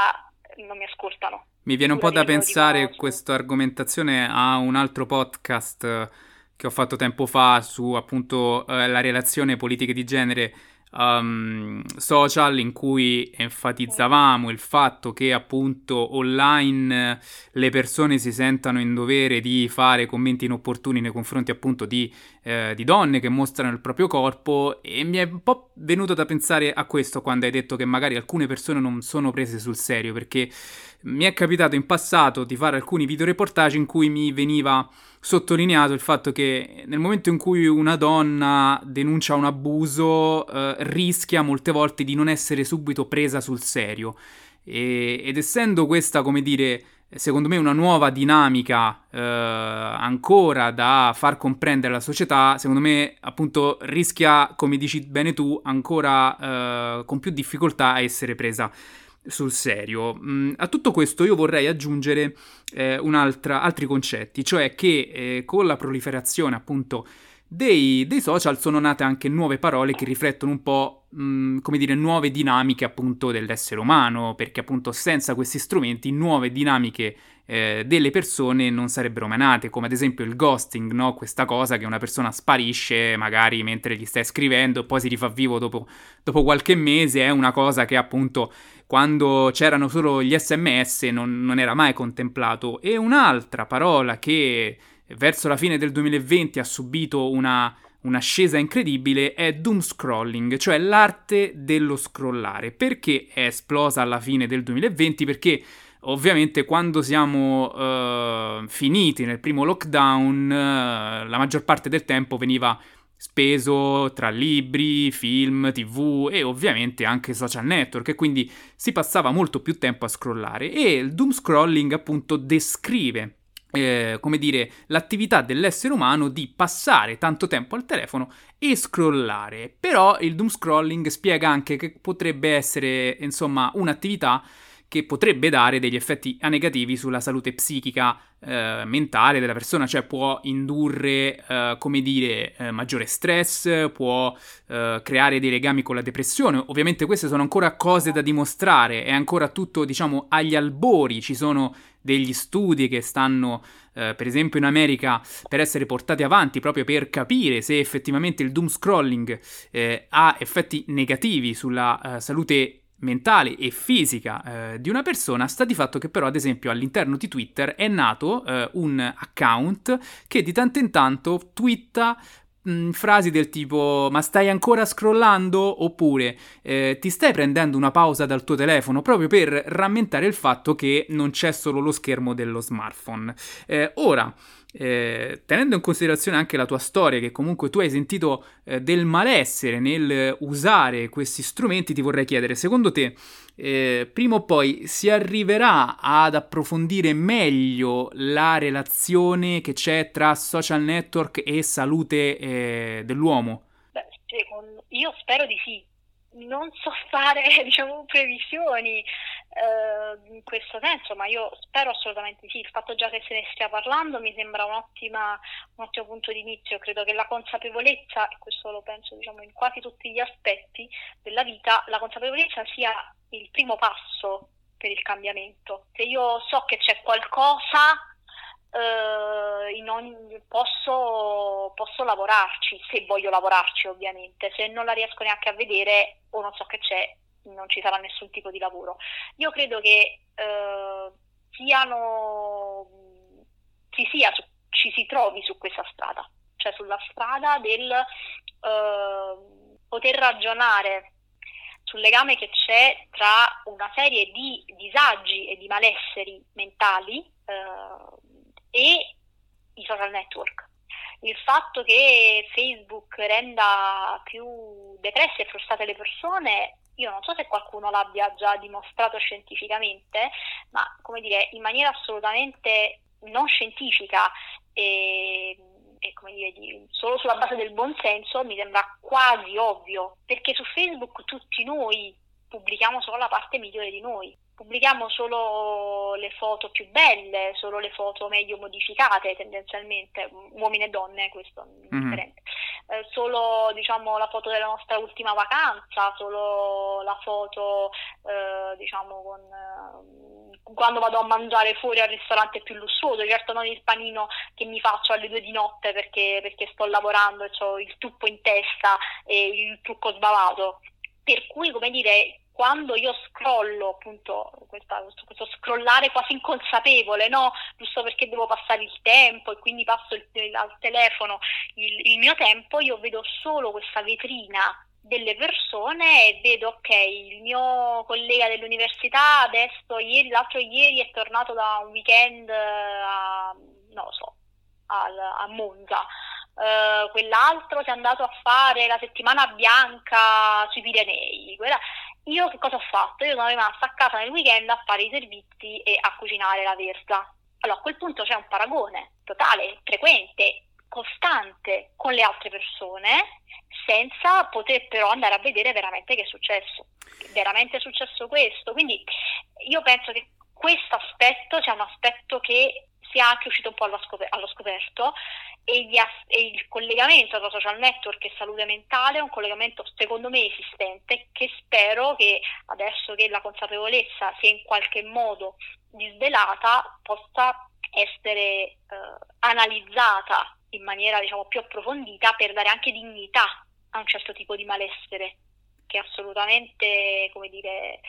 non mi ascoltano. Mi viene un po' da pensare questa argomentazione a un altro podcast eh, che ho fatto tempo fa su appunto eh, la relazione politiche di genere um, social in cui enfatizzavamo il fatto che appunto online le persone si sentano in dovere di fare commenti inopportuni nei confronti appunto di, eh, di donne che mostrano il proprio corpo e mi è un po' venuto da pensare a questo quando hai detto che magari alcune persone non sono prese sul serio perché mi è capitato in passato di fare alcuni videoreportage in cui mi veniva sottolineato il fatto che nel momento in cui una donna denuncia un abuso eh, rischia molte volte di non essere subito presa sul serio. E, ed essendo questa, come dire, secondo me una nuova dinamica eh, ancora da far comprendere alla società, secondo me appunto rischia, come dici bene tu, ancora eh, con più difficoltà a essere presa sul serio. Mm, a tutto questo io vorrei aggiungere eh, altri concetti, cioè che eh, con la proliferazione appunto dei, dei, social sono nate anche nuove parole che riflettono un po', mh, mm, come dire, nuove dinamiche appunto dell'essere umano, perché appunto senza questi strumenti nuove dinamiche eh, delle persone non sarebbero mai nate, come ad esempio il ghosting, no? Questa cosa che una persona sparisce magari mentre gli stai scrivendo e poi si rifà vivo dopo, dopo qualche mese, è una cosa che appunto quando c'erano solo gli sms non, non era mai contemplato. E un'altra parola che verso la fine del 2020 ha subito una, un'ascesa incredibile è doom scrolling, cioè l'arte dello scrollare. Perché è esplosa alla fine del 2020? Perché ovviamente quando siamo uh, finiti nel primo lockdown, uh, la maggior parte del tempo veniva speso tra libri, film, tv e ovviamente anche social network e quindi si passava molto più tempo a scrollare e il doom scrolling appunto descrive eh, come dire, l'attività dell'essere umano di passare tanto tempo al telefono e scrollare. Però il doom scrolling spiega anche che potrebbe essere, insomma, un'attività che potrebbe dare degli effetti negativi sulla salute psichica eh, mentale della persona, cioè può indurre, eh, come dire, eh, maggiore stress, può eh, creare dei legami con la depressione. Ovviamente queste sono ancora cose da dimostrare, è ancora tutto, diciamo, agli albori, ci sono degli studi che stanno, eh, per esempio in America, per essere portati avanti proprio per capire se effettivamente il doom scrolling eh, ha effetti negativi sulla salute mentale e fisica eh, di una persona, sta di fatto che però ad esempio all'interno di Twitter è nato eh, un account che di tanto in tanto twitta mh, frasi del tipo ma stai ancora scrollando oppure eh, ti stai prendendo una pausa dal tuo telefono proprio per rammentare il fatto che non c'è solo lo schermo dello smartphone. Eh, ora eh, tenendo in considerazione anche la tua storia, che comunque tu hai sentito eh, del malessere nel usare questi strumenti, ti vorrei chiedere, secondo te, eh, prima o poi si arriverà ad approfondire meglio la relazione che c'è tra social network e salute eh, dell'uomo? Beh, io spero di sì, non so fare *laughs* diciamo, previsioni eh, in questo senso, ma io spero assolutamente sì. Il fatto già che se ne stia parlando mi sembra un ottimo punto di inizio. Credo che la consapevolezza, e questo lo penso diciamo, in quasi tutti gli aspetti della vita, la consapevolezza sia il primo passo per il cambiamento. Se io so che c'è qualcosa Uh, ogni, posso, posso, lavorarci, se voglio lavorarci ovviamente, se non la riesco neanche a vedere o non so che c'è, non ci sarà nessun tipo di lavoro. Io credo che uh, siano, ci, sia, ci si trovi su questa strada, cioè sulla strada del uh, poter ragionare sul legame che c'è tra una serie di disagi e di malesseri mentali uh, e i social network. Il fatto che Facebook renda più depresse e frustrate le persone, io non so se qualcuno l'abbia già dimostrato scientificamente, ma come dire, in maniera assolutamente non scientifica e, e come dire, di, solo sulla base del buonsenso mi sembra quasi ovvio, perché su Facebook tutti noi pubblichiamo solo la parte migliore di noi pubblichiamo solo le foto più belle, solo le foto meglio modificate tendenzialmente, uomini e donne, questo è mm-hmm. differente. Eh, solo diciamo, la foto della nostra ultima vacanza, solo la foto eh, diciamo, con, eh, quando vado a mangiare fuori al ristorante più lussuoso, certo non il panino che mi faccio alle due di notte perché, perché sto lavorando e ho il tuppo in testa e il trucco sbavato. Per cui, come dire, quando io scrollo, appunto, questa, questo scrollare quasi inconsapevole, no? Giusto perché devo passare il tempo e quindi passo il, al telefono il, il, mio tempo, io vedo solo questa vetrina delle persone e vedo ok, il mio collega dell'università adesso ieri, l'altro ieri è tornato da un weekend a, non lo so, al, a Monza. Uh, quell'altro si è andato a fare la settimana bianca sui Pirenei. Quella... Io che cosa ho fatto? Io sono rimasta a casa nel weekend a fare i servizi e a cucinare la verza. Allora a quel punto c'è un paragone totale, frequente, costante con le altre persone senza poter però andare a vedere veramente che è successo. Veramente è successo questo. Quindi io penso che questo aspetto sia un aspetto che anche uscito un po' allo, scoper- allo scoperto e, as- e, il collegamento tra social network e salute mentale è un collegamento secondo me esistente che spero che adesso che la consapevolezza sia in qualche modo disvelata possa essere eh, analizzata in maniera diciamo, più approfondita per dare anche dignità a un certo tipo di malessere che è assolutamente come dire,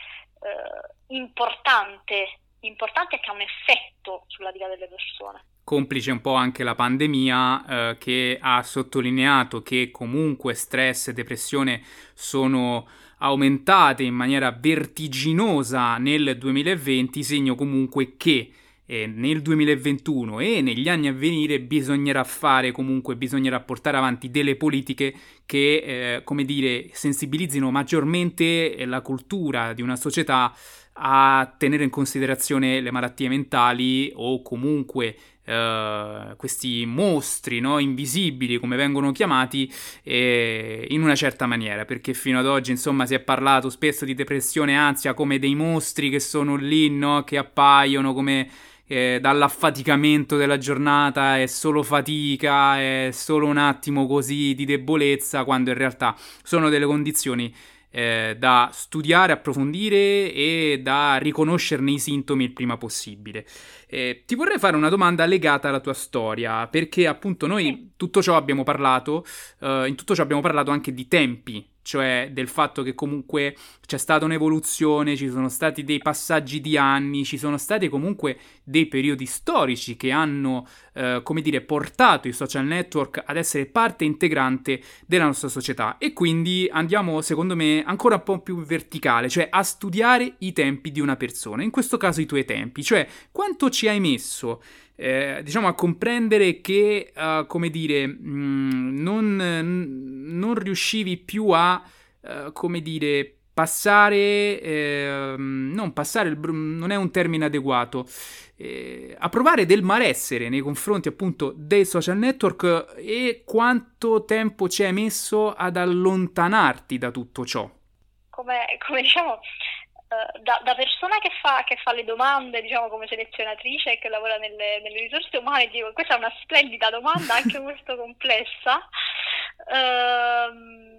eh, importante, importante che ha un effetto sulla vita delle persone. Complice un po' anche la pandemia eh, che ha sottolineato che comunque stress e depressione sono aumentate in maniera vertiginosa nel 2020, segno comunque che eh, nel 2021 e negli anni a venire bisognerà fare comunque, bisognerà portare avanti delle politiche che, eh, come dire, sensibilizzino maggiormente la cultura di una società a tenere in considerazione le malattie mentali o comunque Uh, questi mostri no, invisibili, come vengono chiamati, eh, in una certa maniera, perché fino ad oggi insomma si è parlato spesso di depressione e ansia come dei mostri che sono lì, no, che appaiono come eh, dall'affaticamento della giornata è solo fatica, è solo un attimo così di debolezza, quando in realtà sono delle condizioni eh, da studiare, approfondire e da riconoscerne i sintomi il prima possibile. Eh, ti vorrei fare una domanda legata alla tua storia, perché appunto noi tutto ciò abbiamo parlato, eh, in tutto ciò abbiamo parlato anche di tempi cioè del fatto che comunque c'è stata un'evoluzione, ci sono stati dei passaggi di anni, ci sono stati comunque dei periodi storici che hanno, eh, come dire, portato i social network ad essere parte integrante della nostra società. E quindi andiamo, secondo me, ancora un po' più verticale, cioè a studiare i tempi di una persona, in questo caso i tuoi tempi, cioè quanto ci hai messo eh, diciamo a comprendere che, uh, come dire, mh, mm, non, non, riuscivi più a, uh, come dire, passare, eh, non passare, il, non è un termine adeguato, eh, a provare del malessere nei confronti appunto dei social network e quanto tempo ci hai messo ad allontanarti da tutto ciò? Come, come diciamo, da, da, persona che fa, che fa, le domande, diciamo come selezionatrice e che lavora nelle, nelle, risorse umane, dico questa è una splendida domanda, *laughs* anche molto complessa, ehm,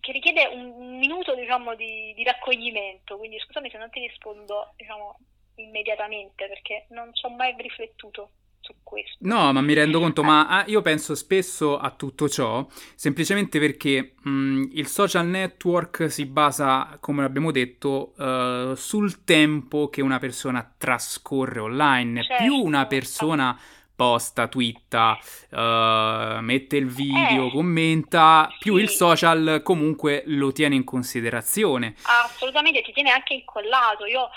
che richiede un, un minuto diciamo, di, di, raccoglimento, quindi scusami se non ti rispondo diciamo, immediatamente perché non ci ho mai riflettuto su questo. No, ma mi rendo conto, ma ah, io penso spesso a tutto ciò semplicemente perché mh, il social network si basa, come abbiamo detto, uh, sul tempo che una persona trascorre online. Certo. Più una persona posta, twitta, uh, mette il video, eh. commenta, più sì. il social comunque lo tiene in considerazione. Assolutamente, ti tiene anche incollato. Io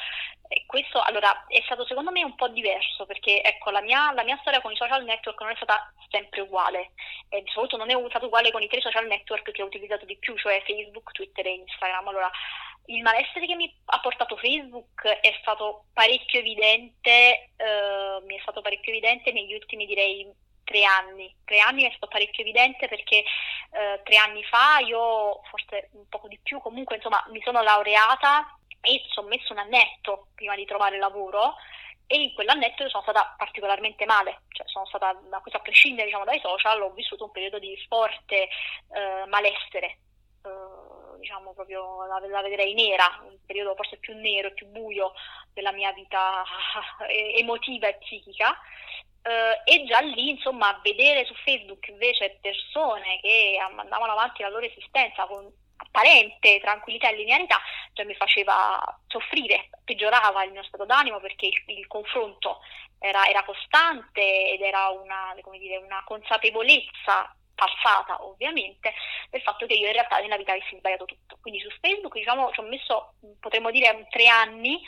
questo allora è stato secondo me un po' diverso perché ecco la mia, la mia storia con i social network non è stata sempre uguale e di solito non è stata uguale con i tre social network che ho utilizzato di più cioè Facebook, Twitter e Instagram allora il malessere che mi ha portato Facebook è stato parecchio evidente eh, mi è stato parecchio evidente negli ultimi direi tre anni. Tre anni è stato parecchio evidente perché eh, tre anni fa io, forse un poco di più, comunque insomma mi sono laureata e ho messo un annetto prima di trovare lavoro e in quell'annetto sono stata particolarmente male, cioè sono stata, da questo a prescindere diciamo, dai social, ho vissuto un periodo di forte eh, malessere, eh, diciamo proprio la, la, vedrei nera, un periodo forse più nero, più buio della mia vita *laughs* emotiva e psichica. Uh, e già lì, insomma, vedere su Facebook invece persone che andavano avanti la loro esistenza con apparente tranquillità e linearità, cioè mi faceva soffrire, peggiorava il mio stato d'animo perché il, il confronto era, era, costante ed era una, dire, una consapevolezza falsata ovviamente, del fatto che io in realtà nella vita avessi sbagliato tutto. Quindi su Facebook diciamo ci ho messo, potremmo dire, tre anni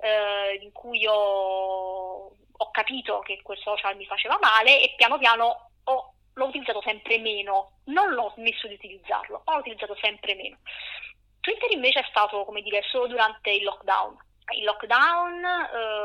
eh, in cui ho, ho, capito che quel social mi faceva male e piano piano ho, l'ho utilizzato sempre meno, non l'ho smesso di utilizzarlo, ma l'ho utilizzato sempre meno. Twitter invece è stato, come dire, solo durante il lockdown il lockdown,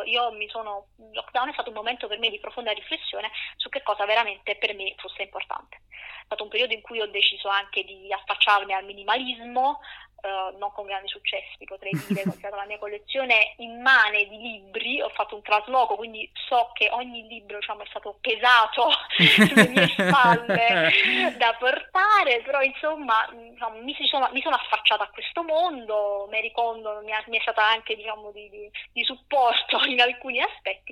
eh, sono, il lockdown è stato un momento per me di profonda riflessione su che cosa veramente per me fosse importante. È stato un periodo in cui ho deciso anche di affacciarmi al minimalismo, Uh, non con grandi successi, potrei dire, *laughs* considerata la mia collezione immane di libri, ho fatto un trasloco, quindi so che ogni libro diciamo, è stato pesato *laughs* sulle mie spalle *laughs* da portare, però insomma diciamo, mi, sono, mi, sono, affacciata a questo mondo, Mary Kondo mi, mi è stata anche diciamo, di, di, di, supporto in alcuni aspetti,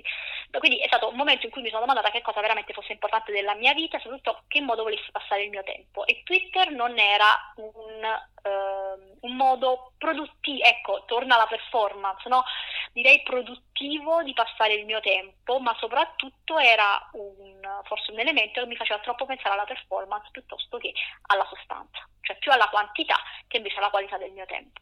quindi è stato un momento in cui mi sono domandata che cosa veramente fosse importante della mia vita, soprattutto che modo volessi passare il mio tempo. E Twitter non era un... Uh, un modo produttivo, ecco, torna alla performance, no? direi produttivo di passare il mio tempo, ma soprattutto era un, forse un elemento che mi faceva troppo pensare alla performance piuttosto che alla sostanza, cioè più alla quantità che invece alla qualità del mio tempo.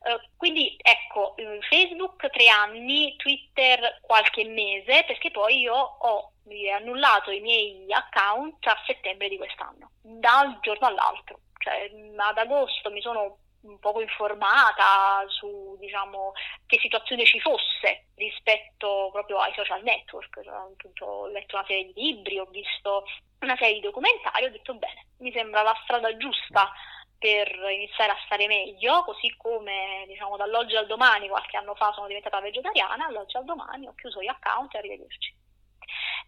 Uh, quindi ecco, Facebook tre anni, Twitter qualche mese, perché poi io ho annullato i miei account a settembre di quest'anno, da un giorno all'altro. Cioè, ad agosto mi sono poco informata su diciamo, che situazione ci fosse rispetto proprio ai social network. Appunto, ho letto una serie di libri, ho visto una serie di documentari, ho detto bene, mi sembra la strada giusta per iniziare a stare meglio, così come diciamo dall'oggi al domani, qualche anno fa sono diventata vegetariana, dall'oggi al domani ho chiuso gli account e arrivederci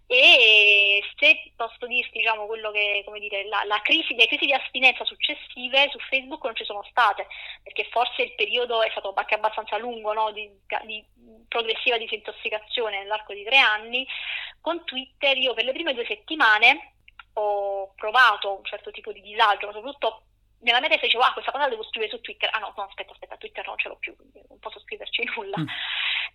e se posso dirti diciamo, quello che, come dire, la, la crisi, le crisi di astinenza successive su Facebook non ci sono state, perché forse il periodo è stato anche abbastanza lungo no? di, di progressiva disintossicazione nell'arco di tre anni, con Twitter io per le prime due settimane ho provato un certo tipo di disagio, ma soprattutto nella mia testa dicevo, ah, questa cosa la devo scrivere su Twitter. Ah no, no, aspetta, aspetta, Twitter non ce l'ho più, non posso scriverci nulla. Mm.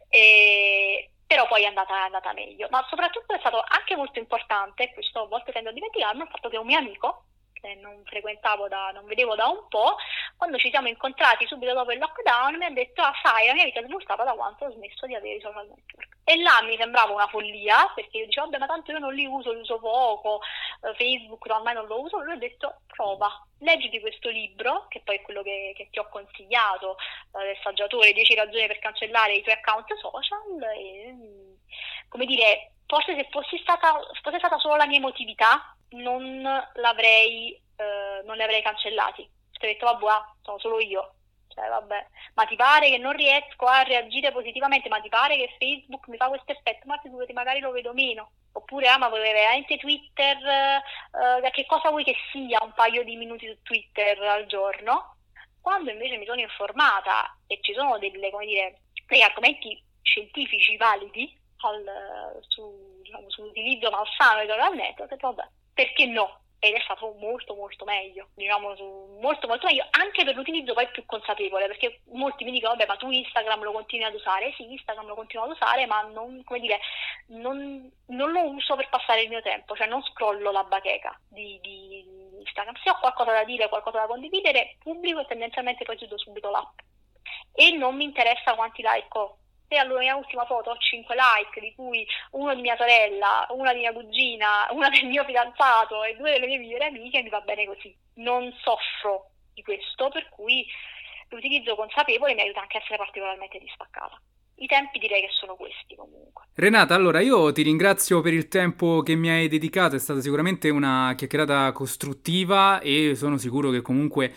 E, però poi è andata, è andata, meglio. Ma soprattutto è stato anche molto importante, questo a volte tendo a dimenticarmi, il fatto che un mio amico, che non frequentavo da, non vedevo da un po', quando ci siamo incontrati subito dopo il lockdown mi ha detto, ah sai, la mia vita è svoltata da quanto ho smesso di avere i social network. E là mi sembrava una follia, perché io dicevo, vabbè, ma tanto io non li uso, li uso poco, eh, Facebook ormai non lo uso, lui ha detto, prova, leggiti questo libro, che poi è quello che, che ti ho consigliato, eh, del saggiatore, 10 ragioni per cancellare i tuoi account social, e, come dire, forse se fossi stata, fosse stata solo la mia emotività, non l'avrei, eh, non li avrei cancellati. Ti ho detto, vabbè, ah, sono solo io, cioè, vabbè, ma ti pare che non riesco a reagire positivamente, ma ti pare che Facebook mi fa questo effetto, ma figurati, magari lo vedo meno. Oppure, ah, ma vuoi veramente Twitter, eh, che cosa vuoi che sia un paio di minuti su Twitter al giorno? Quando invece mi sono informata e ci sono delle, come dire, degli argomenti scientifici validi al, su, diciamo, sull'utilizzo malsano social network, ho detto, vabbè, perché no? ed è stato molto molto meglio, diciamo molto molto meglio anche per l'utilizzo poi più consapevole, perché molti mi dicono vabbè ma tu Instagram lo continui ad usare, sì Instagram lo continuo ad usare ma non, come dire, non, non lo uso per passare il mio tempo, cioè non scrollo la bacheca di, di Instagram, se ho qualcosa da dire, qualcosa da condividere, pubblico e tendenzialmente poi chiudo subito l'app. E non mi interessa quanti like ho se alla mia ultima foto ho 5 like, di cui uno di mia sorella, una di mia cugina, una del mio fidanzato e due delle mie migliori amiche, mi va bene così. Non soffro di questo, per cui l'utilizzo consapevole mi aiuta anche a essere particolarmente distaccata. I tempi direi che sono questi comunque. Renata, allora io ti ringrazio per il tempo che mi hai dedicato, è stata sicuramente una chiacchierata costruttiva e sono sicuro che comunque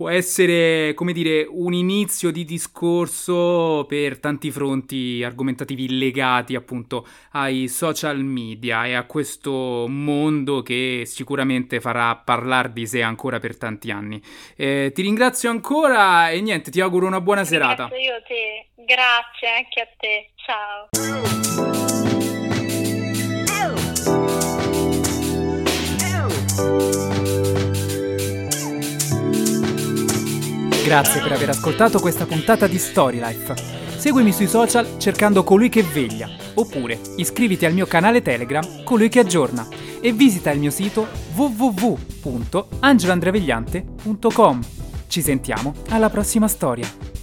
può essere, come dire, un inizio di discorso per tanti fronti argomentativi legati appunto ai social media e a questo mondo che sicuramente farà parlare di sé ancora per tanti anni. Eh, ti ringrazio ancora e niente, ti auguro una buona serata. Grazie io a te, grazie anche a te, ciao. Grazie per aver ascoltato questa puntata di Storylife. Seguimi sui social cercando colui che veglia, oppure iscriviti al mio canale Telegram Colui che aggiorna e visita il mio sito www.angeloandrevegliante.com. Ci sentiamo alla prossima storia.